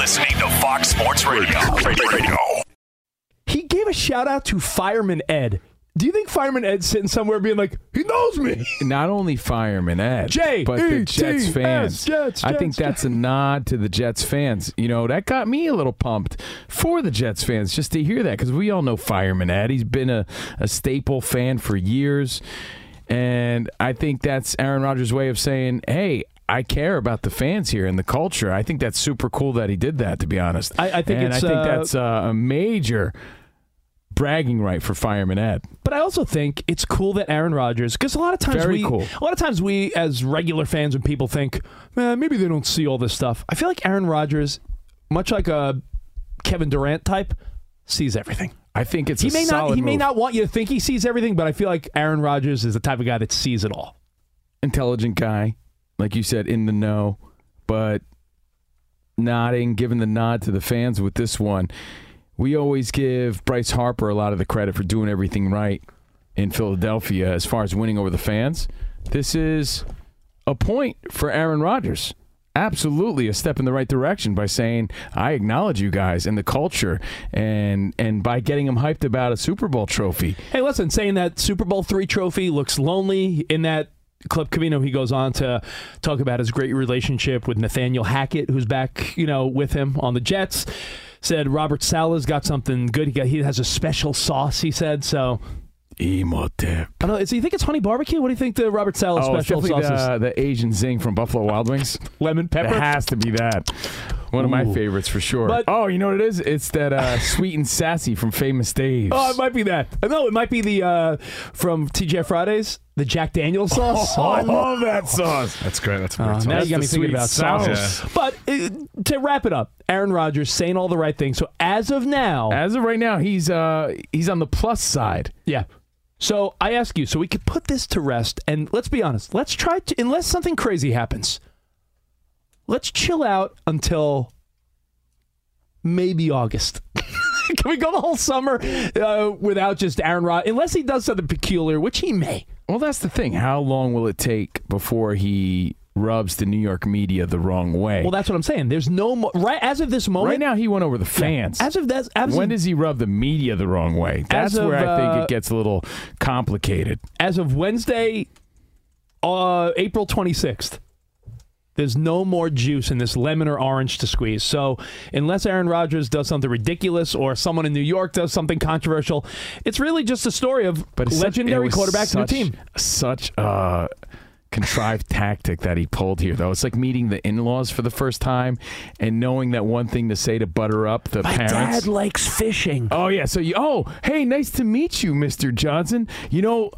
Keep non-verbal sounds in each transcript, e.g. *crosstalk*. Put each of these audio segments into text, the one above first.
You're listening to Fox Sports Radio. Radio. He gave a shout out to Fireman Ed. Do you think Fireman Ed's sitting somewhere being like, he knows me? Not only Fireman Ed, J but the Jets fans. S, Jets, I think that's a nod to the Jets fans. You know, that got me a little pumped for the Jets fans just to hear that because we all know Fireman Ed. He's been a, a staple fan for years. And I think that's Aaron Rodgers' way of saying, hey, I care about the fans here and the culture. I think that's super cool that he did that, to be honest. I- I think and it's, I think uh, that's uh, a major bragging right for Fireman Ed. But I also think it's cool that Aaron Rodgers, because a lot of times Very we, cool. a lot of times we as regular fans and people think, man, maybe they don't see all this stuff. I feel like Aaron Rodgers, much like a Kevin Durant type, sees everything. I think it's He may not he may not want you to think he sees everything, but I feel like Aaron Rodgers is the type of guy that sees it all. intelligent guy, like you said, in the know, but nodding, giving the nod to the fans with this one. We always give Bryce Harper a lot of the credit for doing everything right in Philadelphia as far as winning over the fans. This is a point for Aaron Rodgers. Absolutely a step in the right direction by saying, I acknowledge you guys and the culture and and by getting him hyped about a Super Bowl trophy. Hey, listen, saying that Super Bowl three trophy looks lonely in that Clip Camino, he goes on to talk about his great relationship with Nathaniel Hackett, who's back, you know, with him on the Jets. Said Robert Saleh's got something good. He got he has a special sauce. He said so. Emotep. I don't know. Is, you think it's honey barbecue? What do you think the Robert Saleh Oh, special sauce is? the, the Asian zing from Buffalo Wild Wings. *laughs* Lemon pepper. It has to be that. One of my favorites for sure. But- oh, you know what it is? It's that uh, *laughs* sweet and sassy from Famous Dave's. Oh, it might be that. No, it might be the uh, from TJ Fridays, the Jack Daniels sauce. *laughs* Oh, I love that sauce. That's great. That's a great now sauce. you got me the thinking sweet about sauce. sauces. But uh, to wrap it up, Aaron Rodgers saying all the right things. So as of now, As of right now, he's uh, he's on the plus side. yeah. So I ask you, so we could put this to rest, and let's be honest. Let's try to, unless something crazy happens. Let's chill out until maybe August. *laughs* Can we go the whole summer uh, without just Aaron Rod? Unless he does something peculiar, which he may. Well, that's the thing. How long will it take before he rubs the New York media the wrong way? Well, that's what I'm saying. There's no mo- right as of this moment. right now, he went over the fans. as of that, as when of, does he rub the media the wrong way? That's of, where I think uh, it gets a little complicated. as of Wednesday, uh, April 26th, there's no more juice in this lemon or orange to squeeze. So, unless Aaron Rodgers does something ridiculous or someone in New York does something controversial, it's really just a story of But such- legendary was quarterback to the such- team. Such a contrived tactic that he pulled here, though. It's like meeting the in-laws for the first time and knowing that one thing to say to butter up the My parents. dad likes fishing. Oh yeah, so you oh hey, nice to meet you, Mister Johnson. You know.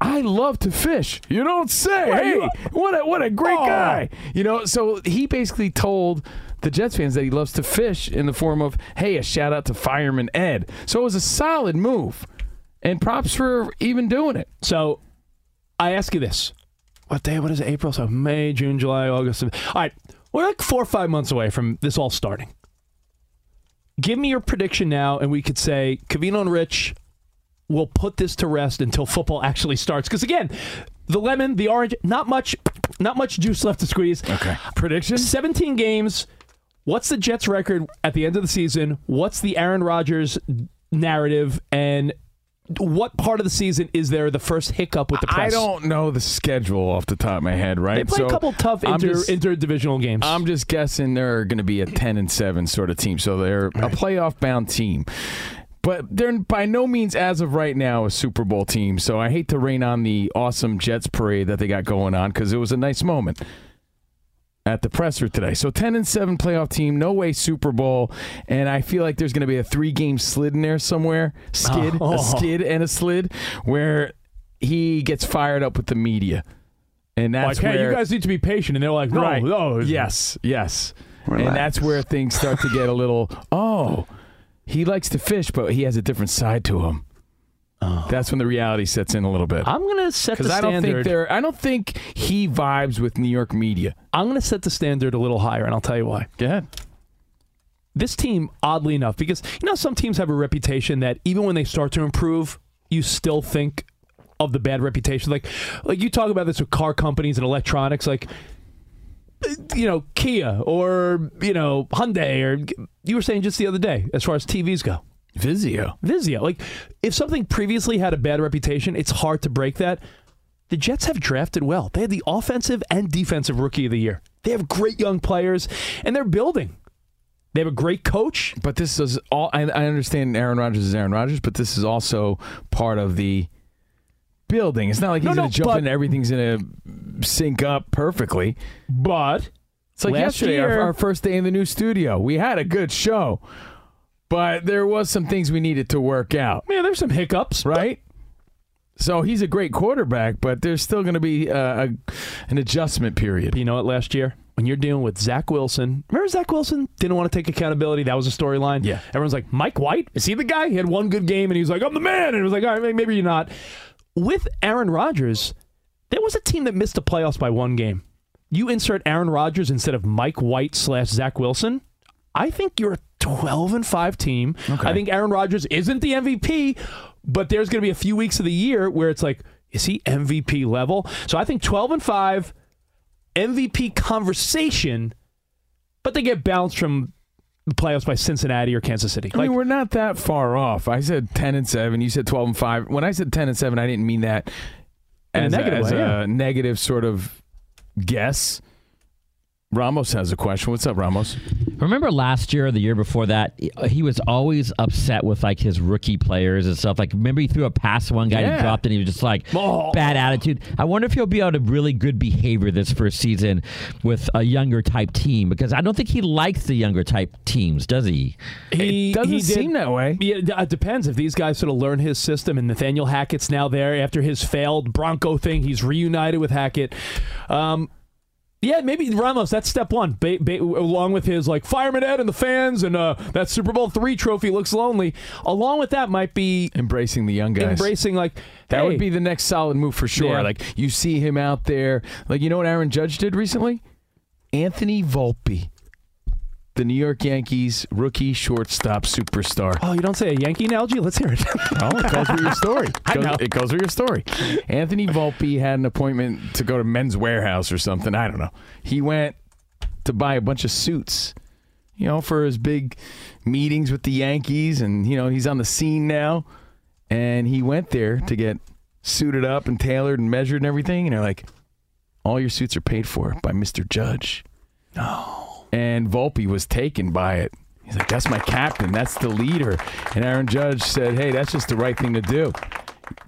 I love to fish. You don't say. Right, hey, what a what a great Oh. guy. You know, so he basically told the Jets fans that he loves to fish in the form of, hey, a shout out to Fireman Ed. So it was a solid move, and props for even doing it. So, I ask you this: What day? What is it? April? So May, June, July, August. All right, we're like four or five months away from this all starting. Give me your prediction now, and we could say Covino and Rich will put this to rest until football actually starts. Because again, the lemon, the orange, not much, not much juice left to squeeze. Okay. Prediction? 17 games. What's the Jets' record at the end of the season? What's the Aaron Rodgers narrative? And what part of the season is there the first hiccup with the press? I don't know the schedule off the top of my head, right? They play So a couple tough I'm inter, just- interdivisional games. I'm just guessing they're going to be a 10 and 7 sort of team. So they're a playoff bound team. But they're by no means, as of right now, a Super Bowl team. So I hate to rain on the awesome Jets parade that they got going on because it was a nice moment at the presser today. So 10 and 7 playoff team, no way Super Bowl. And I feel like there's going to be a three game slid in there somewhere skid, Oh. a skid, and a slid where he gets fired up with the media. And that's like, hey, where you guys need to be patient. And they're like, no, right. no. Yes, yes. Relax. And that's where things start to get a little, oh, he likes to fish, but he has a different side to him. Oh. That's when the reality sets in a little bit. I'm going to set the Because I don't think standard. I don't think he vibes with New York media. I'm going to set the standard a little higher, and I'll tell you why. Go ahead. this team, oddly enough, because you know some teams have a reputation that even when they start to improve, you still think of the bad reputation. Like, like you talk about this with car companies and electronics, like you know Kia or you know Hyundai, or you were saying just the other day as far as TVs go. Vizio. Vizio, like if something previously had a bad reputation, it's hard to break that. The Jets have drafted well. They had the offensive and defensive rookie of the year. They have great young players, and they're building. They have a great coach. But this is all, I, I understand Aaron Rodgers is Aaron Rodgers, but this is also part of the building. It's not like he's No, no, going to jump but- in and everything's going to sync up perfectly. But It's like Last yesterday, our, year- our first day in the new studio. We had a good show, but there was some things we needed to work out, yeah, there's some hiccups, right? So he's a great quarterback, but there's still going to be uh, a, an adjustment period. You know what? Last year, when you're dealing with Zach Wilson, remember Zach Wilson didn't want to take accountability. That was a storyline. Yeah. everyone's like, Mike White is he the guy? He had one good game, and he was like, I'm the man. And it was like, all right, maybe you're not. With Aaron Rodgers, there was a team that missed the playoffs by one game. You insert Aaron Rodgers instead of Mike White slash Zach Wilson. I think you're a 12 and 5 team. Okay. I think Aaron Rodgers isn't the MVP, but there's going to be a few weeks of the year where it's like, is he MVP level? So I think 12 and 5, MVP conversation, but they get bounced from the playoffs by Cincinnati or Kansas City. I mean, we're not that far off. I said ten and seven. You said twelve and five. When I said ten and seven, I didn't mean that In a as negative as way, yeah. a negative sort of guess. Ramos has a question. What's up, Ramos? Remember last year or the year before that, he was always upset with like his rookie players and stuff. Like, remember he threw a pass to one guy Yeah. he dropped, and he was just like Oh. bad attitude. I wonder if he'll be able to really good behavior this first season with a younger type team because I don't think he likes the younger type teams, does he? He, it doesn't he did- seem that way. Yeah, it it depends. If these guys sort of learn his system, and Nathaniel Hackett's now there after his failed Bronco thing, he's reunited with Hackett. Um, yeah, maybe Ramos. That's step one. Ba- ba- along with his like fireman Ed and the fans, and uh, that Super Bowl three trophy looks lonely. Along with that, might be Embracing the young guys. embracing like That hey, would be the next solid move for sure. Yeah. Like you see him out there. Like you know what Aaron Judge did recently? Anthony Volpe, the New York Yankees rookie shortstop superstar. Oh, you don't say a Yankee analogy? Let's hear it. *laughs* Oh, it goes with your story. *laughs* I Goes- know. It goes with your story. Anthony Volpe had an appointment to go to Men's Wearhouse or something. I don't know. He went to buy a bunch of suits, you know, for his big meetings with the Yankees, and you know he's on the scene now. And he went there to get suited up and tailored and measured and everything. And they're like, "All your suits are paid for by Mister Judge." No. And Volpe was taken by it. He's like, "That's my captain. That's the leader." And Aaron Judge said, "Hey, that's just the right thing to do."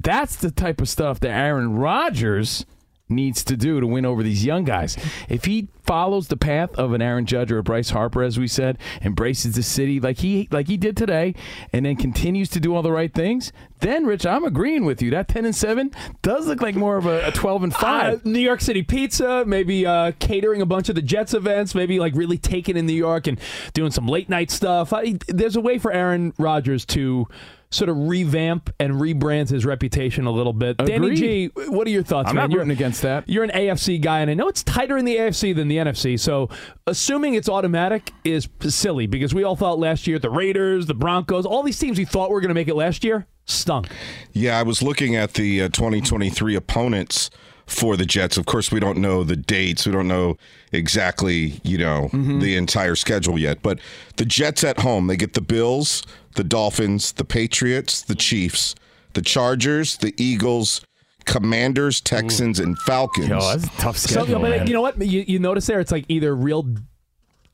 That's the type of stuff that Aaron Rodgers needs to do to win over these young guys. If he follows the path of an Aaron Judge or a Bryce Harper, as we said, embraces the city like he like he did today, and then continues to do all the right things, then Rich, I'm agreeing with you. That ten and seven does look like more of a, a twelve and Uh, five. New York City pizza, maybe uh, catering a bunch of the Jets events, maybe like really taking in New York and doing some late night stuff. I, there's a way for Aaron Rodgers to sort of revamp and rebrand his reputation a little bit. Danny G, what are your thoughts, I'm man? not rooting against that. You're an AFC guy, and I know it's tighter in the AFC than the NFC. So assuming it's automatic is silly because we all thought last year the Raiders, the Broncos, all these teams we thought were going to make it last year stunk. Yeah, I was looking at the uh, 2023 opponents for the Jets. Of course, we don't know the dates. We don't know exactly, you know, mm-hmm. the entire schedule yet. But the Jets at home, they get the Bills, the Dolphins, the Patriots, the Chiefs, the Chargers, the Eagles, Commanders, Texans, and Falcons. Yo, that's a tough So, schedule. but man. you know what? You, you notice there, it's like either real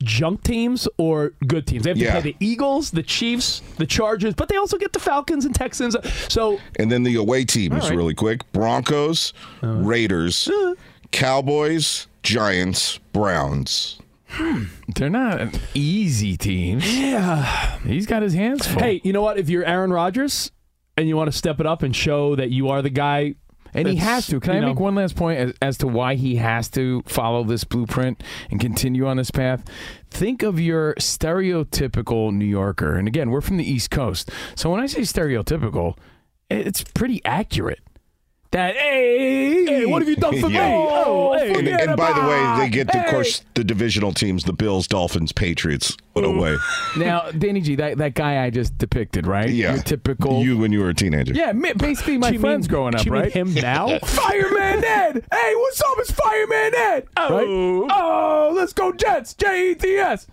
junk teams or good teams. They have to Yeah. play the Eagles, the Chiefs, the Chargers, but they also get the Falcons and Texans. So And then the away teams, right. really quick Broncos, Raiders, uh. Cowboys, Giants, Browns. Hmm. They're not an easy teams. Yeah. He's got his hands full. Hey, you know what? If you're Aaron Rodgers and you want to step it up and show that you are the guy, And he has to. Can I know- make one last point as, as to why he has to follow this blueprint and continue on this path? Think of your stereotypical New Yorker. And again, we're from the East Coast. So when I say stereotypical, it's pretty accurate. That, hey, Hey, what have you done for Yeah. me? Oh, oh hey. And, and by the way, they get, of Hey. course, the divisional teams the Bills, Dolphins, Patriots away. now, Danny G, that, that guy I just depicted, right? Yeah. Your typical. You when you were a teenager. yeah, basically my friends mean- growing up, you mean right? him now? *laughs* Fireman Ed! Hey, what's up? It's Fireman Ed! Oh. Right? Oh, let's go Jets! J E T S!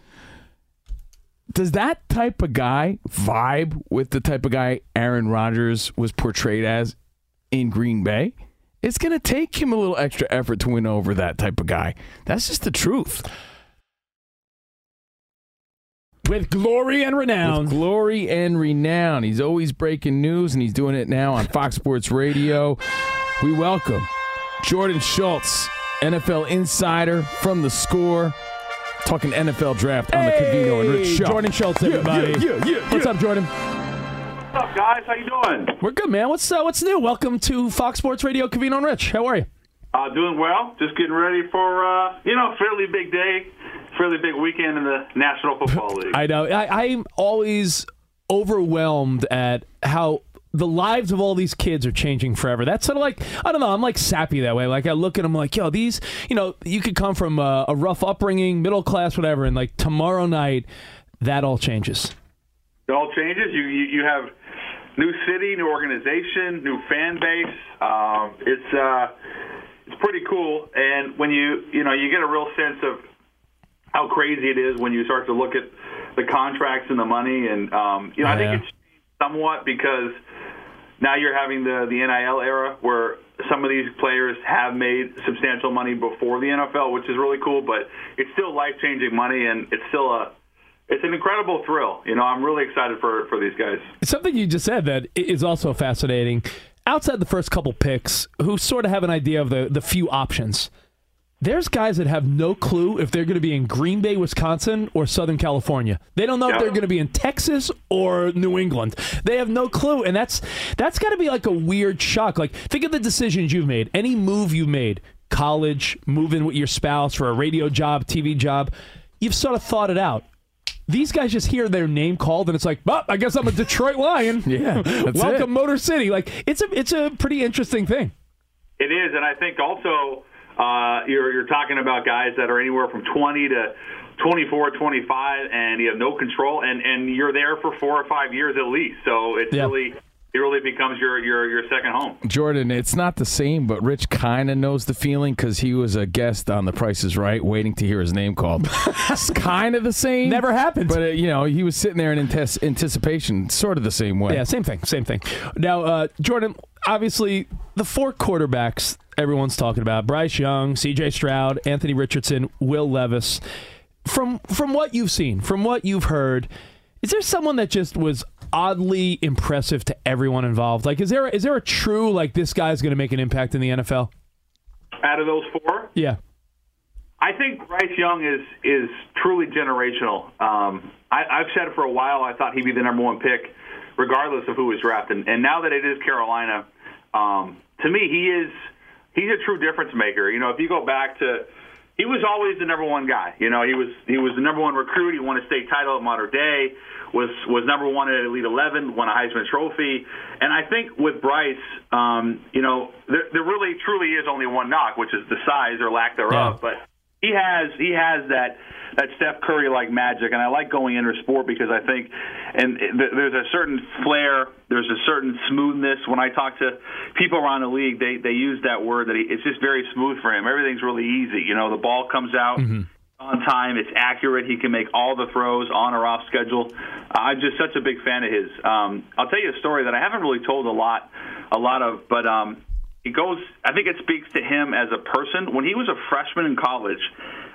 Does that type of guy vibe with the type of guy Aaron Rodgers was portrayed as in Green Bay? It's going to take him a little extra effort to win over that type of guy. That's just the truth. with glory and renown. With glory and renown. He's always breaking news, and he's doing it now on Fox Sports Radio. We welcome Jordan Schultz, NFL insider from the score, talking NFL draft on the Covino and Rich show. Jordan Schultz, everybody. Yeah, yeah, yeah, What's up, Jordan? Up, guys? How you doing? We're good, man. What's uh, what's new? Welcome to Fox Sports Radio, Covino and Rich. How are you? Uh, doing well. Just getting ready for uh, you know, fairly big day, fairly big weekend in the National Football *laughs* League. I know. I, I'm always overwhelmed at how the lives of all these kids are changing forever. That's sort of like I don't know. I'm like sappy that way. Like I look at them like, yo, these. You know, you could come from a, a rough upbringing, middle class, whatever, and like tomorrow night, that all changes. It all changes. You, you you have new city, new organization, new fan base. Um, it's uh, it's pretty cool. And when you you know you get a real sense of how crazy it is when you start to look at the contracts and the money. And um, you know, I think it's somewhat because now you're having the the NIL era where some of these players have made substantial money before the NFL, which is really cool. But it's still life changing money, and it's still a it's an incredible thrill. You know, I'm really excited for for these guys. Something you just said that is also fascinating. Outside the first couple picks, who sort of have an idea of the, the few options, there's guys that have no clue if they're going to be in Green Bay, Wisconsin, or Southern California. They don't know if they're going to be in Texas or New England. They have no clue, and that's that's got to be like a weird shock. Like think of the decisions you've made, any move you've made, college, moving with your spouse for a radio job, TV job. You've sort of thought it out. These guys just hear their name called, and it's like, well, I guess I'm a Detroit Lion. *laughs* Yeah, that's *laughs* welcome it. Motor City. Like it's a it's a pretty interesting thing. It is, and I think also uh, you're you're talking about guys that are anywhere from 20 to 24, 25, and you have no control, and and you're there for four or five years at least. So it's Yeah. really it really becomes your your your second home. Jordan, it's not the same, but Rich kind of knows the feeling because he was a guest on The Price is Right, waiting to hear his name called. it's *laughs* kind of the same. Never happened. But, uh, you know, he was sitting there in antes- anticipation, sort of the same way. Yeah, same thing, same thing. Now, uh, Jordan, obviously, the four quarterbacks everyone's talking about: Bryce Young, C.J. Stroud, Anthony Richardson, Will Levis. From from what you've seen, from what you've heard, is there someone that just was oddly impressive to everyone involved? Like, is there is there a true like this guy's going to make an impact in the NFL? Out of those four, Yeah, I think Bryce Young is is truly generational. Um, I, I've said it for a while. I thought he'd be the number one pick, regardless of who was drafted. And now that it is Carolina, um, to me, he is he's a true difference maker. You know, if you go back to he was always the number one guy. You know, he was he was the number one recruit. He won a state title at Mater Dei. Was was number one at Elite Eleven. Won a Heisman Trophy. And I think with Bryce, um, you know, there, there really truly is only one knock, which is the size or lack thereof. Yeah. But he has he has that that Steph Curry like magic, and I like going into sport because I think, and th- there's a certain flair, there's a certain smoothness. When I talk to people around the league, they they use that word that he, it's just very smooth for him. Everything's really easy. You know, the ball comes out. On time, it's accurate. He can make all the throws on or off schedule. I'm just such a big fan of his. Um, I'll tell you a story that I haven't really told a lot, a lot of, but um, it goes. I think it speaks to him as a person. When he was a freshman in college,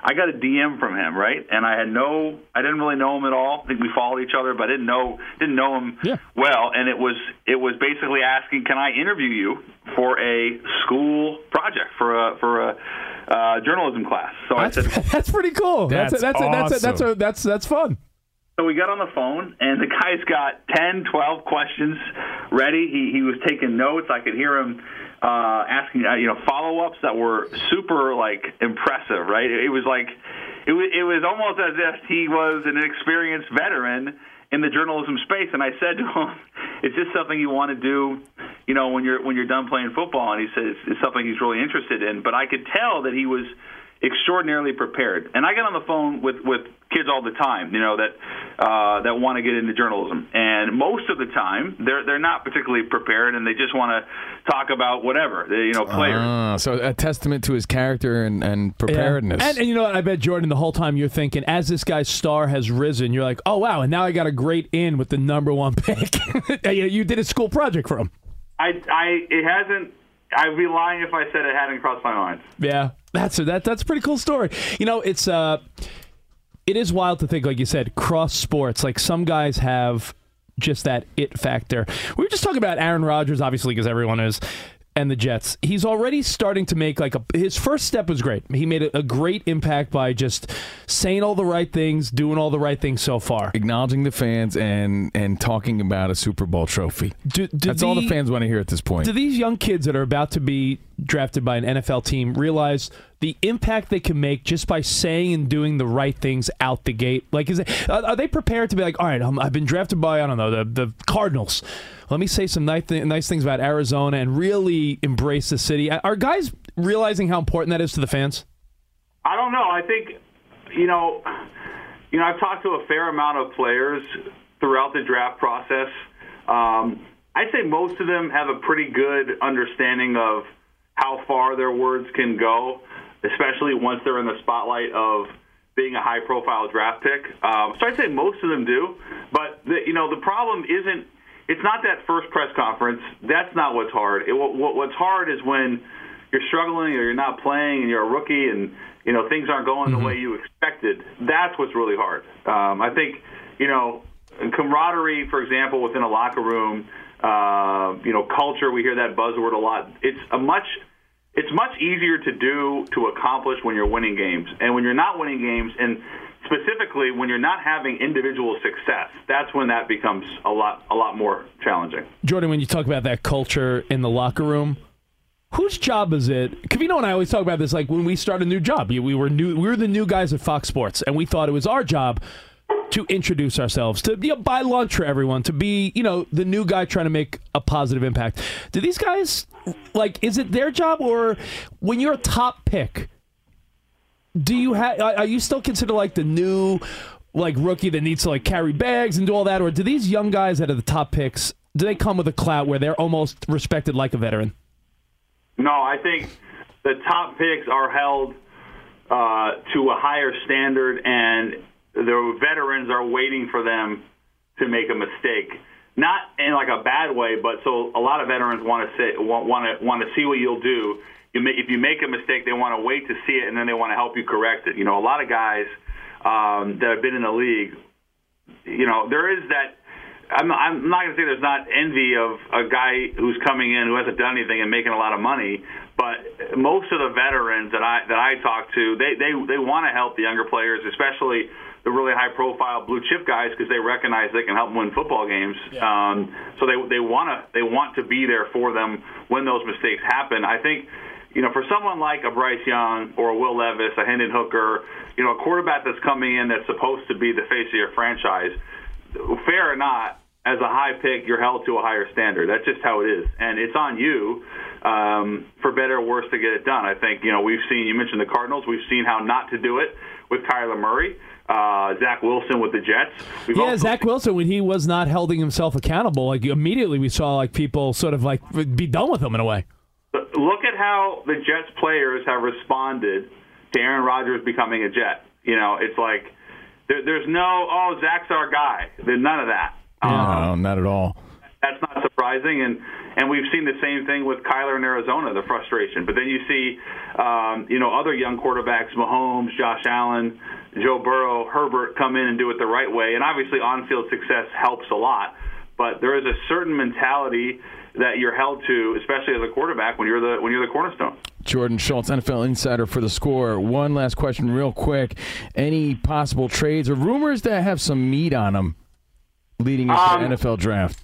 I got a DM from him, right? And I had no, I didn't really know him at all. I think we followed each other, but I didn't know didn't know him well. And it was it was basically asking, can I interview you for a school project for a for a uh, journalism class? So That's, I said, *laughs* that's pretty cool. That's That's that's a, that's a, that's a, that's that's fun. So we got on the phone, and the guy's got 10, 12 questions ready. He, he was taking notes. I could hear him uh, asking, uh, you know, follow ups that were super like impressive. Right? It was like it was, it was almost as if he was an experienced veteran in the journalism space. And I said to him, *laughs* "Is this something you want to do?" You know, when you're when you're done playing football, and he said it's, it's something he's really interested in. But I could tell that he was extraordinarily prepared. And I get on the phone with with kids all the time, you know, that uh, that want to get into journalism, and most of the time they're they're not particularly prepared, and they just want to talk about whatever, they, you know, players. Ah, so a testament to his character and, and preparedness. And, and you know what? I bet Jordan, the whole time you're thinking, as this guy's star has risen, you're like, oh wow, and now I got a great in with the number one *laughs* pick. you, you did a school project for him. I I it hasn't. I'd be lying if I said it hadn't crossed my mind. Yeah, that's a, that that's a pretty cool story. You know, it's uh, it is wild to think, like you said, cross sports. Like some guys have just that it factor. We were just talking about Aaron Rodgers, obviously, because everyone is. And the Jets. He's already starting to make like a. His first step was great. He made a, a great impact by just saying all the right things, doing all the right things so far. Acknowledging the fans and and talking about a Super Bowl trophy. Do, do That's all the fans want to hear at this point. Do these young kids that are about to be drafted by an NFL team realize the impact they can make just by saying and doing the right things out the gate? Like, is it, are they prepared to be like, all right, I've been drafted by I don't know the the Cardinals. Let me say some nice nice things about Arizona and really embrace the city. Are guys realizing how important that is to the fans? I don't know. I think, you know, you know, I've talked to a fair amount of players throughout the draft process. Um, I'd say most of them have a pretty good understanding of how far their words can go, especially once they're in the spotlight of being a high-profile draft pick. Um, so I'd say most of them do. But the, you know, the problem isn't. It's not that first press conference. That's not what's hard. It, what, what's hard is when you're struggling or you're not playing and you're a rookie and you know things aren't going the way you expected. That's what's really hard. Um, I think you know camaraderie, for example, within a locker room. Uh, you know, culture. We hear that buzzword a lot. It's a much it's much easier to do to accomplish when you're winning games, and when you're not winning games, and specifically when you're not having individual success, that's when that becomes a lot a lot more challenging. Jordan, when you talk about that culture in the locker room, whose job is it? Covino and I always talk about this. Like when we start a new job, we were new. We were the new guys at Fox Sports, and we thought it was our job to introduce ourselves, to you know, buy lunch for everyone, to be you know the new guy trying to make a positive impact. Do these guys like? Is it their job, or when you're a top pick? Do you have? Are you still considered like the new? Like rookie that needs to like carry bags and do all that, or do these young guys that are the top picks do they come with a clout where they're almost respected like a veteran? No, I think the top picks are held uh, to a higher standard, and the veterans are waiting for them to make a mistake. Not in like a bad way, but so a lot of veterans want to say want want to want to see what you'll do. You may, if you make a mistake, they want to wait to see it, and then they want to help you correct it. You know, a lot of guys um, that have been in the league, you know, there is that. I'm, I'm not going to say there's not envy of a guy who's coming in who hasn't done anything and making a lot of money, but most of the veterans that I that I talk to, they they they want to help the younger players, especially the really high profile blue chip guys, because they recognize they can help them win football games. Um, so they they want to they want to be there for them when those mistakes happen. I think. You know, for someone like a Bryce Young or a Will Levis, a Hendon Hooker, you know, a quarterback that's coming in that's supposed to be the face of your franchise, fair or not, as a high pick, you're held to a higher standard. That's just how it is, and it's on you, um, for better or worse, to get it done. I think you know we've seen. You mentioned the Cardinals. We've seen how not to do it with Kyler Murray. Uh, Zach Wilson with the Jets. We've yeah, also Zach Wilson when he was not holding himself accountable, like immediately we saw like people sort of like be done with him in a way. look at how the Jets players have responded to Aaron Rodgers becoming a Jet. You know, it's like there, there's no, oh, Zach's our guy. There's none of that. no, not at all. That's not surprising, and and we've seen the same thing with Kyler in Arizona, the frustration. But then you see, um, you know, other young quarterbacks, Mahomes, Josh Allen, Joe Burrow, Herbert, come in and do it the right way, and obviously on-field success helps a lot. But there is a certain mentality that you're held to, especially as a quarterback, when you're the when you're the cornerstone. Jordan Schultz, NFL insider for the score. One last question, real quick. Any possible trades or rumors that have some meat on them leading into Um, the NFL draft?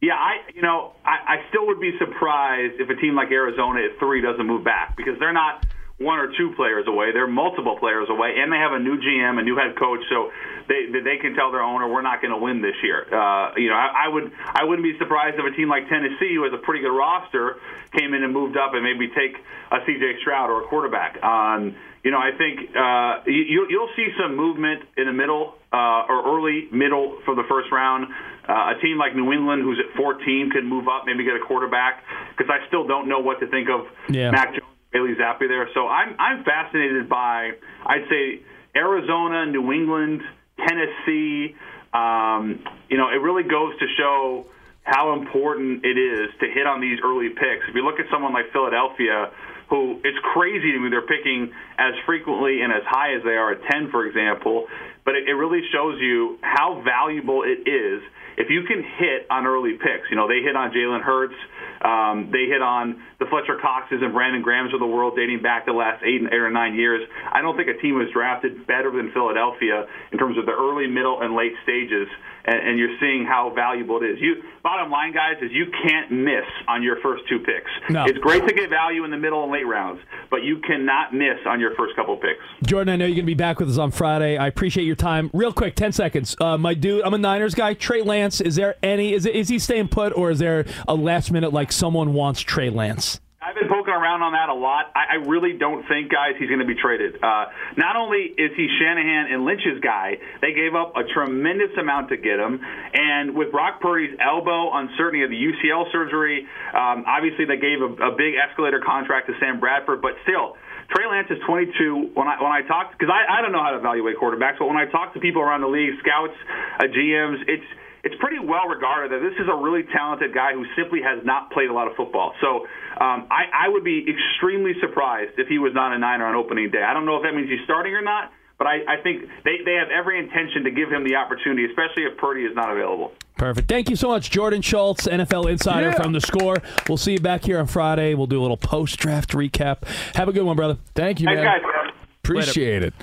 Yeah, I you know I, I still would be surprised if a team like Arizona at three doesn't move back because they're not one or two players away; they're multiple players away, and they have a new GM, a new head coach, so they they can tell their owner we're not going to win this year. Uh, you know, I, I would I wouldn't be surprised if a team like Tennessee, who has a pretty good roster, came in and moved up and maybe take a CJ Stroud or a quarterback. Um, you know, I think uh, you, you'll see some movement in the middle uh, or early middle for the first round. Uh, a team like New England, who's at 14, could move up, maybe get a quarterback. Because I still don't know what to think of Yeah. Mac Jones, Bailey Zappe there. So I'm I'm fascinated by I'd say Arizona, New England, Tennessee. Um, you know, it really goes to show how important it is to hit on these early picks. If you look at someone like Philadelphia, who it's crazy to me they're picking as frequently and as high as they are at 10, for example, but it, it really shows you how valuable it is if you can hit on early picks. You know, they hit on Jalen Hurts. Um, they hit on the Fletcher Coxes and Brandon Grahams of the world dating back the last eight, eight or nine years. I don't think a team was drafted better than Philadelphia in terms of the early, middle, and late stages. And, and you're seeing how valuable it is. You bottom line, guys, is you can't miss on your first two picks. No. It's great to get value in the middle and late rounds, but you cannot miss on your first couple picks. Jordan, I know you're going to be back with us on Friday. I appreciate your time. Real quick, ten seconds. Uh, my dude, I'm a Niners guy. Trey Lance, is there any? Is it, is he staying put, or is there a last minute like someone wants Trey Lance? I've been poking around on that a lot. I, I really don't think, guys, he's going to be traded. Uh, not only is he Shanahan and Lynch's guy, they gave up a tremendous amount to get him. And with Brock Purdy's elbow uncertainty of the UCL surgery, um, obviously they gave a, a big escalator contract to Sam Bradford. But still, Trey Lance is 22. When I when I talk, because I, I don't know how to evaluate quarterbacks, but when I talk to people around the league, scouts, uh, GMs, it's it's pretty well regarded that this is a really talented guy who simply has not played a lot of football. So um, I, I would be extremely surprised if he was not a Niner on opening day. I don't know if that means he's starting or not, but I, I think they, they have every intention to give him the opportunity, especially if Purdy is not available. Perfect. Thank you so much, Jordan Schultz, NFL insider Yeah. from the score. We'll see you back here on Friday. We'll do a little post draft recap. Have a good one, brother. Thank you, Thanks, man. guys. Appreciate it.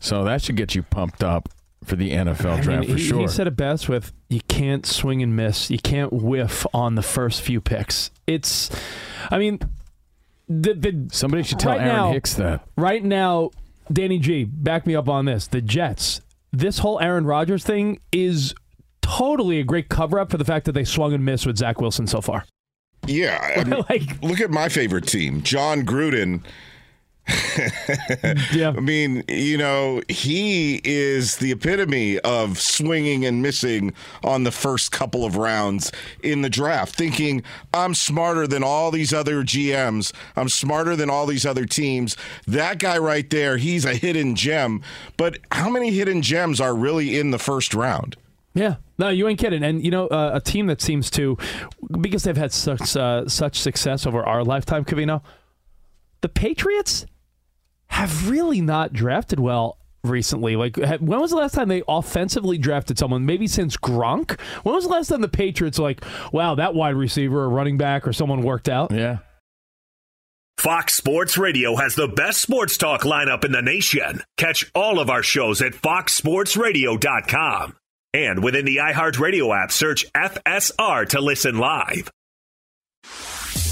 So that should get you pumped up for the NFL I draft mean, for he, sure. he said it best with you can't swing and miss. You can't whiff on the first few picks. It's, I mean, the, the Somebody should tell right Aaron now- Hicks that. right now, Danny G, back me up on this. The Jets, this whole Aaron Rodgers thing is totally a great cover up for the fact that they swung and missed with Zach Wilson so far. Yeah, I *laughs* mean, Like- look at my favorite team, Jon Gruden. *laughs* Yeah. I mean, you know, he is the epitome of swinging and missing on the first couple of rounds in the draft, thinking, I'm smarter than all these other GMs. I'm smarter than all these other teams. That guy right there, he's a hidden gem. But how many hidden gems are really in the first round? Yeah, no, you ain't kidding. And you know, uh, a team that seems to, because they've had such uh, such success over our lifetime, Covino, the Patriots have really not drafted well recently. Like, when was the last time they offensively drafted someone? Maybe since Gronk. When was the last time the Patriots like, wow, that wide receiver or running back or someone worked out? Yeah. Fox Sports Radio has the best sports talk lineup in the nation. Catch all of our shows at foxsportsradio.com. And within the iHeartRadio app, search FSR to listen live.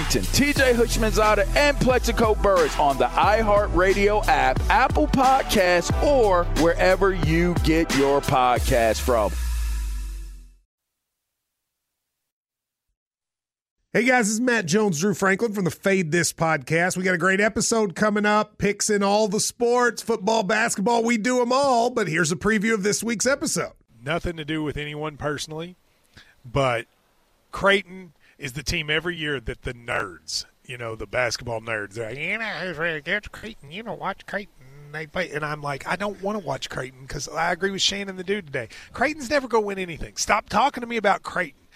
TJ Houshmandzadeh, and Plaxico Burress on the iHeartRadio app, Apple Podcasts, or wherever you get your podcast from. Hey guys, this is Matt Jones, Drew Franklin from the Fade This podcast. We got a great episode coming up, picks in all the sports, football, basketball, we do them all. But here's a preview of this week's episode. Nothing to do with anyone personally, but Creighton is the team every year that the nerds, you know, the basketball nerds, they're like, you know, who's really good? Creighton. You know, watch Creighton. They play, and I'm like, I don't want to watch Creighton because I agree with Shane and the dude today. Creighton's never going to win anything. Stop talking to me about Creighton.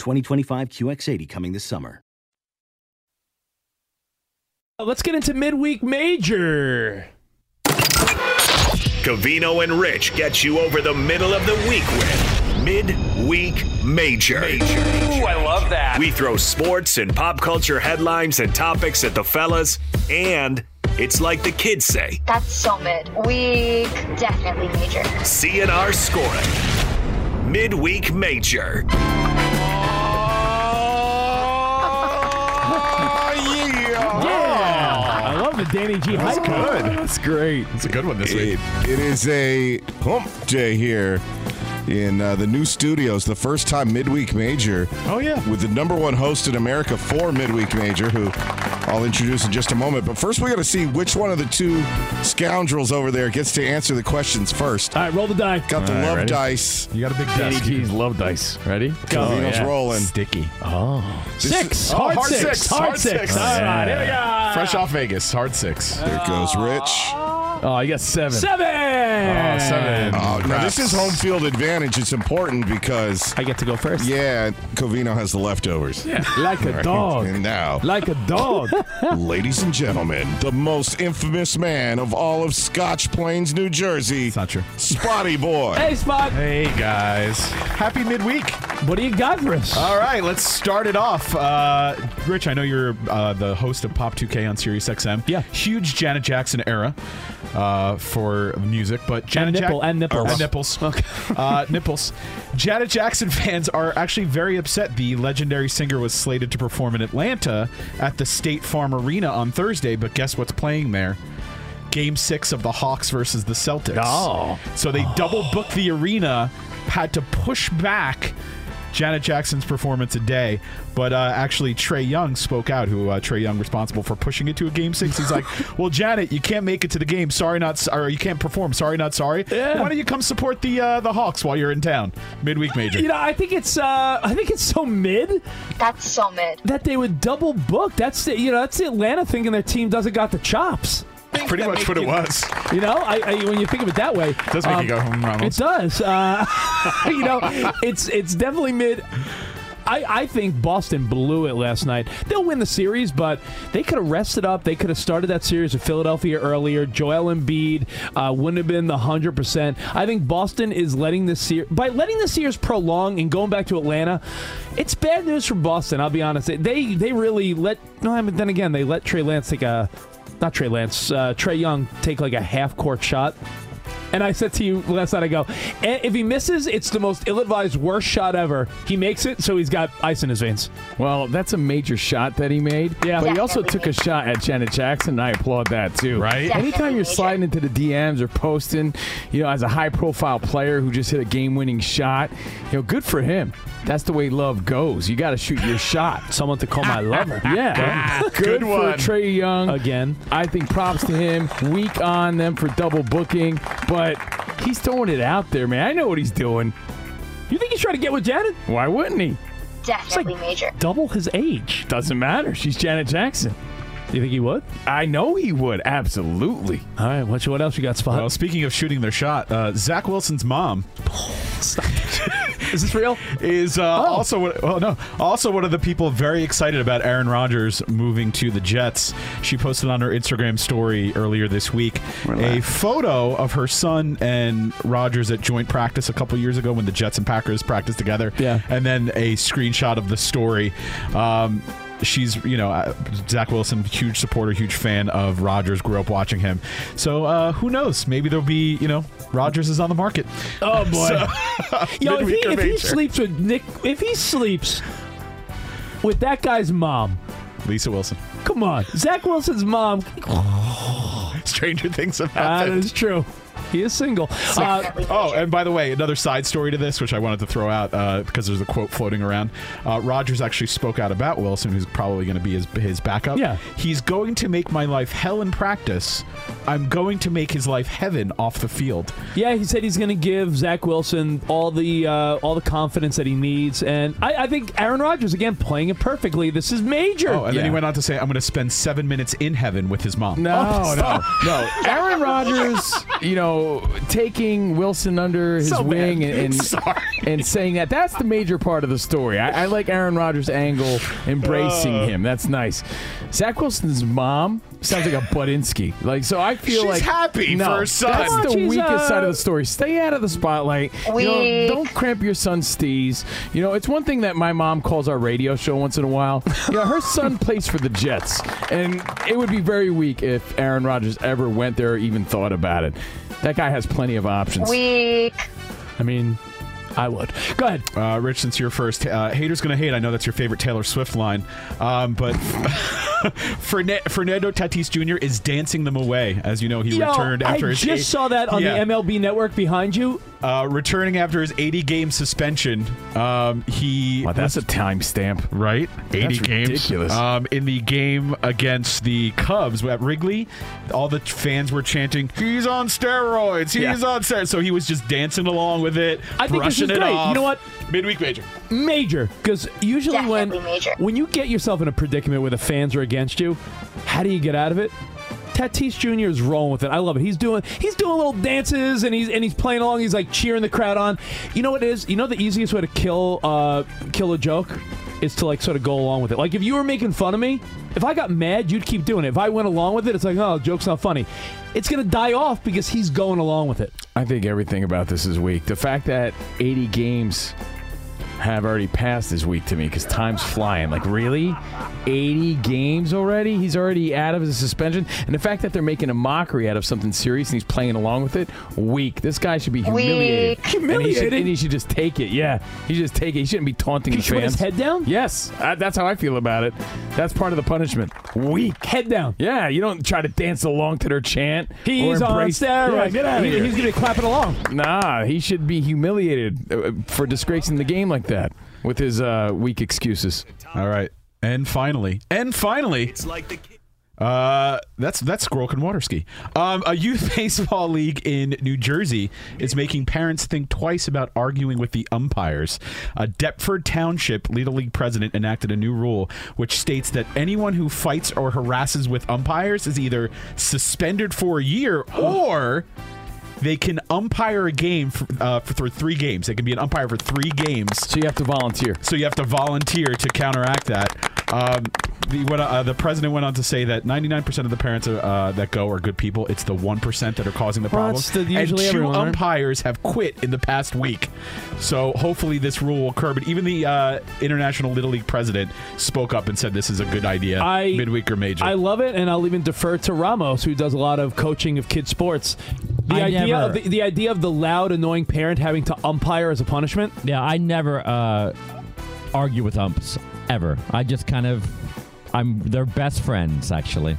2025 QX80 coming this summer. Uh, let's get into midweek major. Covino and Rich get you over the middle of the week with Midweek Major. Ooh, I love that. We throw sports and pop culture headlines and topics at the fellas, and it's like the kids say That's so mid. Week definitely major. CNR scoring. Midweek Major. Danny G That's hype. good. That's great. It's a good one this week. It is a hump day here in uh, the new studios. The first time midweek major. Oh yeah, with the number one host in America for midweek major, who I'll introduce in just a moment. But first, we got to see which one of the two scoundrels over there gets to answer the questions first. All right, roll the dice. Got the All right, love ready? dice. You got a big Danny G's love dice. Ready? Go. Covino's rolling. Sticky. Oh. Six. Oh, Hard hard six. six. Hard Hard six. six. All right, here we go. Fresh off Vegas. Hard six. There goes Rich. Oh, I got seven. Seven. Oh, seven. Oh, oh now this is home field advantage. It's important because I get to go first. Yeah, Covino has the leftovers. Yeah, like a dog. And now, Like a dog. *laughs* ladies and gentlemen, the most infamous man of all of Scotch Plains, New Jersey. It's not true. Spotty Boy. hey, Spot. Hey guys. Happy midweek. What do you got for us? All right, let's start it off. Uh, Rich, I know you're uh, the host of Pop 2K on Sirius XM. Yeah. Huge Janet Jackson era uh, for music, but Janet And nipple- Jack- and nipples. and nipples. *laughs* uh, nipples. Janet Jackson *laughs* fans are actually very upset. The legendary singer was slated to perform in Atlanta at the State Farm Arena on Thursday, but guess what's playing there? Game six of the Hawks versus the Celtics. Oh. So they double booked the arena, had to push back Janet Jackson's performance a day. But uh, actually, Trae Young spoke out, who uh, Trae Young responsible for pushing it to a game six. He's like, *laughs* well, Janet, you can't make it to the game. Sorry, not or you can't perform. Sorry, not sorry. Yeah. Why don't you come support the uh, the Hawks while you're in town? Midweek major. You know, I think it's uh, I think it's so mid. That's so mid. That they would double book. That's the, you know that's the Atlanta thinking their team doesn't got the chops. Pretty much what it was. *laughs* You know, I, I, when you think of it that way, it does make you go, "Hmm, Ronald." It does. Uh, *laughs* you know, it's it's definitely mid. I, I think Boston blew it last night. They'll win the series, but they could have rested up. They could have started that series with Philadelphia earlier. Joel Embiid uh, wouldn't have been the hundred percent. I think Boston is letting this series by letting the series prolong and going back to Atlanta. It's bad news for Boston. I'll be honest. They they really let. No, I mean, then again, they let Trey Lance take a not Trey Lance, uh, Trae Young take like a half court shot. And I said to you last night, I go, "Eh, if he misses, it's the most ill-advised worst shot ever. He makes it, so he's got ice in his veins. Well, that's a major shot that he made. Yeah. But he also took a shot at Janet Jackson, and I applaud that too. Right? Anytime you're sliding into the DMs or posting, you know, as a high profile player who just hit a game winning shot, you know, good for him. That's the way love goes. You got to shoot your shot. *laughs* Someone to call my lover. *laughs* Yeah. Good good one. for Trae Young. Again. I think props to him. Weak on them for double booking, but he's throwing it out there, man. I know what he's doing. You think he's trying to get with Janet? Why wouldn't he? Definitely major. Double his age. Doesn't matter. She's Janet Jackson. You think he would? I know he would. Absolutely. All right. What, what else you got, Spot? Well, speaking of shooting their shot, uh, Zach Wilson's mom *laughs* Stop. *laughs* Is this real? is uh, also one- well no also one of the people very excited about Aaron Rodgers moving to the Jets. She posted on her Instagram story earlier this week a photo of her son and Rodgers at joint practice a couple years ago when the Jets and Packers practiced together. Yeah. and then a screenshot of the story. Um, She's, you know, uh, Zach Wilson, huge supporter, huge fan of Rodgers. Grew up watching him, so uh, who knows? Maybe there'll be, you know, Rodgers is on the market. Oh boy. *laughs* So- *laughs* Yo, if he, if he sleeps with Nick, if he sleeps with that guy's mom, Lisa Wilson. come on, Zach Wilson's mom. *laughs* Stranger things have That happened. is true. He is single. Uh, oh, and by the way, another side story to this, which I wanted to throw out uh, because there's a quote floating around. Uh, Rodgers actually spoke out about Wilson, who's probably going to be his his backup. Yeah. he's going to make my life hell in practice. I'm going to make his life heaven off the field. yeah, he said he's going to give Zach Wilson all the uh, all the confidence that he needs, and I, I think Aaron Rodgers again playing it perfectly. This is major. Oh, and then he went on to say, "I'm going to spend seven minutes in heaven with his mom." No, Oh, no, no. *laughs* Aaron Rodgers, you know, taking Wilson under his So wing and *laughs* and saying that that's the major part of the story. I, I like Aaron Rodgers' angle, embracing Uh. him. That's nice. Zach Wilson's mom sounds like a Budinsky. Like so, I feel like She's like happy no, for her son. That's the She's, weakest uh, side of the story. Stay out of the spotlight. You know, don't cramp your son's steez. You know, it's one thing that my mom calls our radio show once in a while. You know, her son *laughs* plays for the Jets, and it would be very weak if Aaron Rodgers ever went there or even thought about it. That guy has plenty of options. Weak. I mean, I would. Go ahead. Uh, Rich, since you're first, uh, haters gonna hate. I know that's your favorite Taylor Swift line, um, but *laughs* Ferne- Fernando Tatis Jr. is dancing them away. As you know, he Yo, returned after I his I just eight- saw that on Yeah. the MLB Network behind you. Uh, returning after his 80 game suspension. Um, he Wow, that's a timestamp. right 80 That's games ridiculous. Um, in the game against the Cubs at Wrigley. All the fans were chanting, "He's on steroids! He's Yeah. on steroids!" So he was just dancing along with it, I think this brushing is it great. off. You know what? Midweek major. Major, because usually when major. when you get yourself in a predicament where the fans are against you, how do you get out of it? Tatis Jr. is rolling with it. I love it. He's doing he's doing little dances and he's and he's playing along. He's like cheering the crowd on. You know what it is? You know the easiest way to kill uh, kill a joke is to like sort of go along with it. Like if you were making fun of me, if I got mad, you'd keep doing it. If I went along with it, it's like oh, joke's not funny. It's gonna die off because he's going along with it. I think everything about this is weak. The fact that 80 games have already passed this week to me because time's flying. Like, really? 80 games already? He's already out of his suspension? And the fact that they're making a mockery out of something serious and he's playing along with it, weak. This guy should be humiliated. Weak. And he, should, Humiliated? and he should just take it. Yeah, he should just take it. He shouldn't be taunting He the should put fans. his head down? Yes, uh, that's how I feel about it. That's part of the punishment. Weak. Head down. Yeah, you don't try to dance along to their chant. He's or on steroids. Yeah, get out of He- here. he's gonna be clapping along. Nah, he should be humiliated uh, for disgracing the game like that with his uh, weak excuses. All right. And finally, and finally, uh, that's that's Squirrel and water ski. Um, a youth *laughs* baseball league in New Jersey is making parents think twice about arguing with the umpires. A Deptford Township Little League president enacted a new rule which states that anyone who fights or harasses with umpires is either suspended for a year *gasps* or they can umpire a game for, uh, for, for three games. They can be an umpire for three games. So you have to volunteer. So you have to volunteer to counteract that. Um, the, what, uh, the president went on to say that 99% of the parents are, uh, that go are good people. It's the 1% that are causing the Well, problems. that's the- and two everyone, right? umpires have quit in the past week. So hopefully this rule will curb it. Even the uh, International Little League president spoke up and said this is a good idea, I- midweek or major. I love it, and I'll even defer to Ramos, who does a lot of coaching of kids sports. The I idea never- of the, the idea of the loud, annoying parent having to umpire as a punishment. Yeah, I never uh, argue with umps ever. I just kind of, I'm their best friends actually.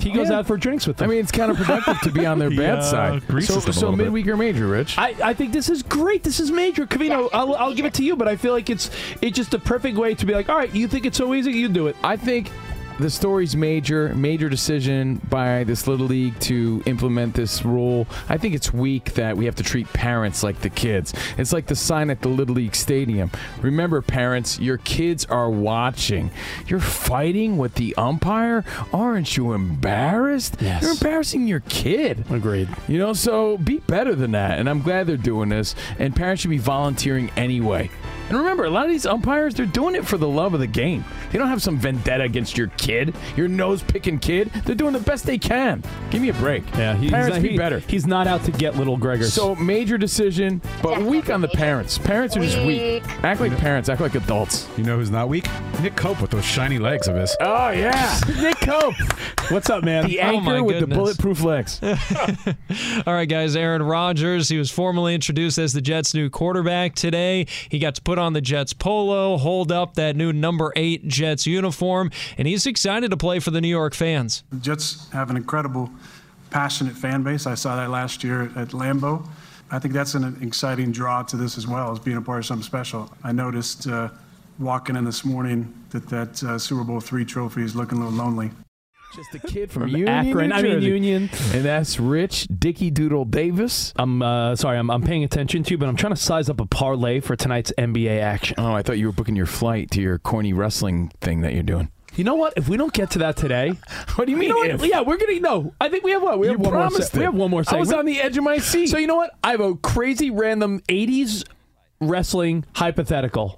He goes out for drinks with them. I mean, it's counterproductive to be on their *laughs* bad Yeah, side. greases So, them a so little bit. midweek or major, Rich? I, I think this is great. This is major. Covino, I'll, I'll give it to you, but I feel like it's it's just a perfect way to be like, all right, you think it's so easy, you do it. I think the story's major, major decision by this little league to implement this rule. I think it's weak that we have to treat parents like the kids. It's like the sign at the little league stadium. Remember, parents, your kids are watching. You're fighting with the umpire. Aren't you embarrassed? Yes. You're embarrassing your kid. Agreed. You know, so be better than that. And I'm glad they're doing this. And parents should be volunteering anyway. And remember, a lot of these umpires, they're doing it for the love of the game. They don't have some vendetta against your kid, your nose picking kid. They're doing the best they can. Give me a break. Yeah, he's parents not, be he- better. He's not out to get little Gregors. So major decision, but weak on the parents. Parents are just weak. Act like parents. Act like adults. You know who's not weak? Nick Cope with those shiny legs of his. Oh yeah, *laughs* Nick Cope. What's up, man? The Oh, anchor my with the bulletproof legs. *laughs* *laughs* All right, guys. Aaron Rodgers, he was formally introduced as the Jets' new quarterback today. He got to put on the Jets polo, hold up that new number eight Jets uniform, and he's excited to play for the New York fans. The Jets have an incredible, passionate fan base. I saw that last year at Lambeau. I think that's an exciting draw to this as well as being a part of something special. I noticed uh, walking in this morning that that uh, Super Bowl three trophy is looking a little lonely. Just a kid from, From Union, Akron. I mean. Union. And that's Rich Dicky Doodle Davis. I'm uh, sorry, I'm, I'm paying attention to you, but I'm trying to size up a parlay for tonight's NBA action. Oh, I thought you were booking your flight to your corny wrestling thing that you're doing. You know what? If we don't get to that today, *laughs* what do you mean? know if? Yeah, we're gonna no. I think we have what? We You have one more. se- we have one more. I was on the edge of my seat. So you know what? I have a crazy random '80s wrestling hypothetical.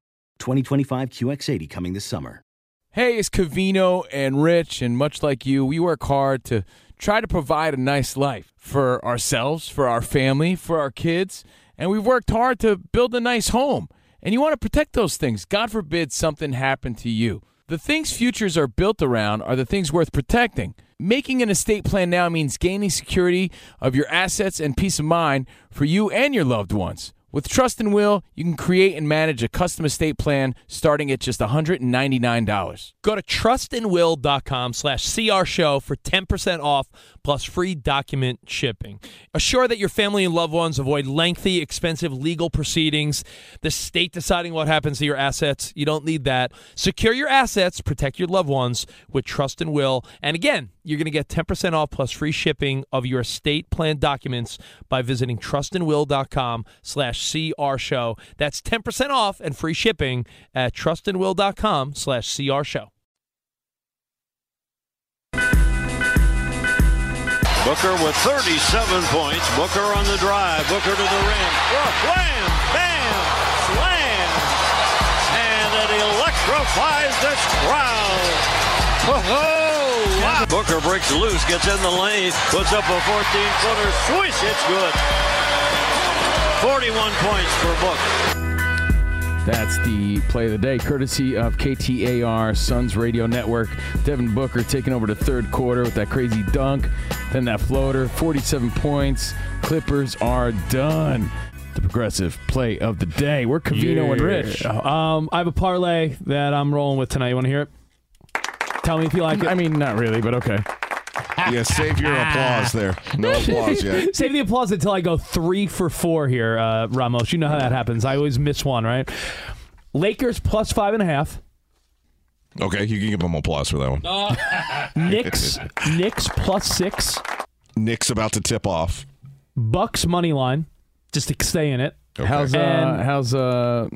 2025 QX80 coming this summer. Hey, it's Covino and Rich, and much like you, we work hard to try to provide a nice life for ourselves, for our family, for our kids, and we've worked hard to build a nice home. And you want to protect those things. God forbid something happened to you. The things futures are built around are the things worth protecting. Making an estate plan now means gaining security of your assets and peace of mind for you and your loved ones. With Trust and Will, you can create and manage a custom estate plan starting at just $199. Go to trustandwill.com slash CR show for 10% off plus free document shipping. Assure that your family and loved ones avoid lengthy, expensive legal proceedings, the state deciding what happens to your assets. You don't need that. Secure your assets, protect your loved ones with Trust and Will. And again, you're going to get 10% off plus free shipping of your estate plan documents by visiting trustandwill.com slash CR show. That's 10% off and free shipping at trustandwill.com slash CR show. Booker with 37 points. Booker on the drive. Booker to the rim. Wham! Bam! Slam! And it electrifies this crowd. Wow. Booker breaks loose, gets in the lane, puts up a 14-footer. Swish! It's good. 41 points for Booker. That's the play of the day, courtesy of KTAR Suns Radio Network. Devin Booker taking over the third quarter with that crazy dunk, then that floater, 47 points. Clippers are done. The progressive play of the day. We're Covino and Rich. Um, I have a parlay that I'm rolling with tonight. You want to hear it? Tell me if you like it. I mean, not really, but okay. Yeah, save your *laughs* applause there. No applause yet. *laughs* Save the applause until I go three for four here, uh, Ramos. You know how that happens. I always miss one, right? Lakers plus five and a half. Okay, you can give them applause for that one. *laughs* Knicks, Knicks plus six. Knicks about to tip off. Bucks money line, just to stay in it. How's uh, And- how's uh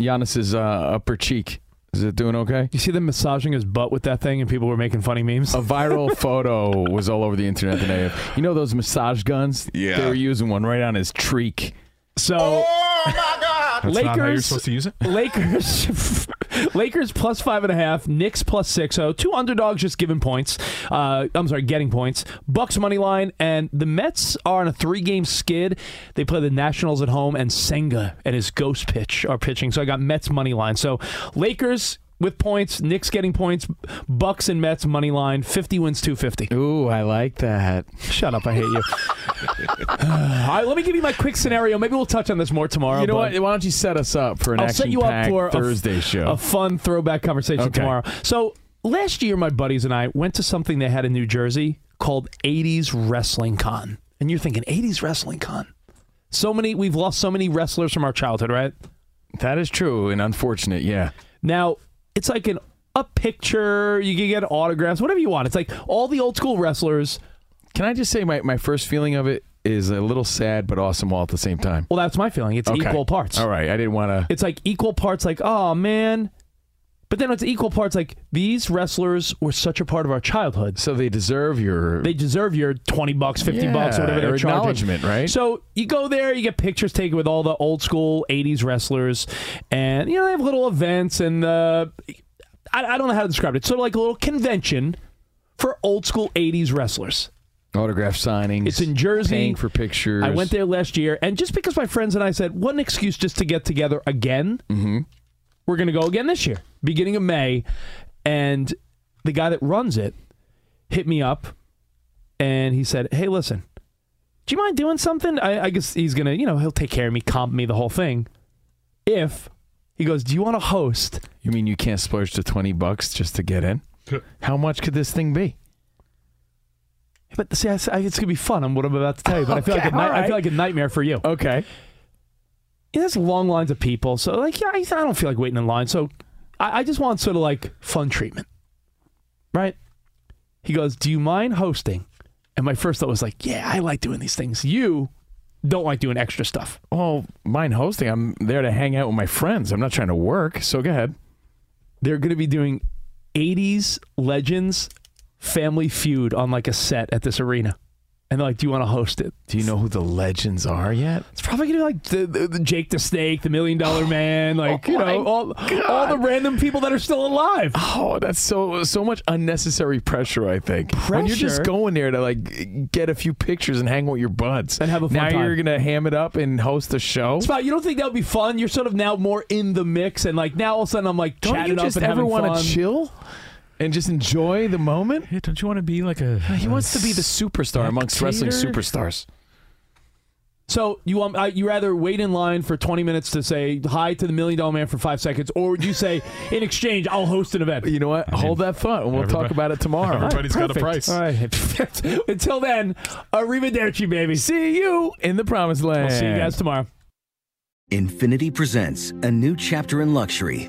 Giannis's uh, upper cheek? Is it doing okay? You see them massaging his butt with that thing, and people were making funny memes. A viral *laughs* photo was all over the internet today. You know those massage guns? Yeah. They were using one right on his treek. So oh That's Lakers not how you're supposed to use it. Lakers, *laughs* Lakers plus five and a half. Knicks plus six. So two underdogs just giving points. Uh, I'm sorry, getting points. Bucks money line, and the Mets are on a three game skid. They play the Nationals at home, and Senga and his ghost pitch are pitching. So I got Mets money line. So Lakers. With points, Knicks getting points, Bucks and Mets money line, fifty wins two fifty. Ooh, I like that. Shut up, I hate you. *sighs* All right, let me give you my quick scenario. Maybe we'll touch on this more tomorrow. You know what? Why don't you set us up for an I'll set you up for a Thursday show? a fun throwback conversation Okay. tomorrow. So last year, my buddies and I went to something they had in New Jersey called 80s Wrestling Con, and you're thinking 80s Wrestling Con. So many, we've lost so many wrestlers from our childhood, right? That is true and unfortunate. Yeah. Now it's like an a picture. You can get autographs, whatever you want. It's like all the old school wrestlers. Can I just say my, my first feeling of it is a little sad but awesome all at the same time? Well, that's my feeling. It's Okay. equal parts. All right. I didn't want to. It's like equal parts, like, oh man. But then it's equal parts, like, these wrestlers were such a part of our childhood. So they deserve your. They deserve your 20 bucks, 50 Yeah, bucks, whatever they're charging. acknowledgement, right? So you go there, you get pictures taken with all the old school 80s wrestlers. And, you know, they have little events and uh, I, I don't know how to describe it. It's sort of like a little convention for old school 80s wrestlers. Autograph signings. It's in Jersey. Paying for pictures. I went there last year, and just because my friends and I said, what an excuse just to get together again, mm-hmm. we're going to go again this year, beginning of May. And the guy that runs it hit me up, and he said, hey, listen, do you mind doing something? I, I guess he's going to, you know, he'll take care of me, comp me, the whole thing. If he goes, do you want to host? You mean you can't splurge to 20 bucks just to get in? How much could this thing be? But see, I, I, it's gonna be fun. on what I'm about to tell you, but I feel like a Okay, night, all I right. feel like a nightmare for you. Okay. Yeah, there's long lines of people, so like, yeah, I, I don't feel like waiting in line. So I, I just want sort of like fun treatment, right? He goes, "Do you mind hosting?" And my first thought was like, "Yeah, I like doing these things. You don't like doing extra stuff." Oh, mind hosting. I'm there to hang out with my friends. I'm not trying to work. So go ahead. They're going to be doing 80s legends family feud on like a set at this arena. And like, "Do you want to host it?" Do you know who the legends are yet? It's probably gonna be like the, the, the Jake the Snake, the Million Dollar *gasps* Man, oh like you Oh my know, all, all the random people that are still alive. Oh, that's so so much unnecessary pressure. I think when you're just going there to like get a few pictures and hang with your buds And have a fun now time. you're gonna ham it up and host a show. Spot, you don't think that would be fun? You're sort of now more in the mix, and like now all of a sudden I'm like Don't chatting you just up and ever want to chill and just enjoy the moment? Yeah, don't you want to be like a? He wants to be the superstar amongst wrestling superstars. So you want uh, you rather wait in line for 20 minutes to say hi to the Million Dollar Man for five seconds, or would you say in exchange I'll host an event? You know what? Hold that thought, and we'll talk about it tomorrow. *laughs* everybody's got a price. All right. *laughs* Until then, arrivederci, baby. See you in the promised land. I'll see you guys tomorrow. Infiniti presents a new chapter in luxury,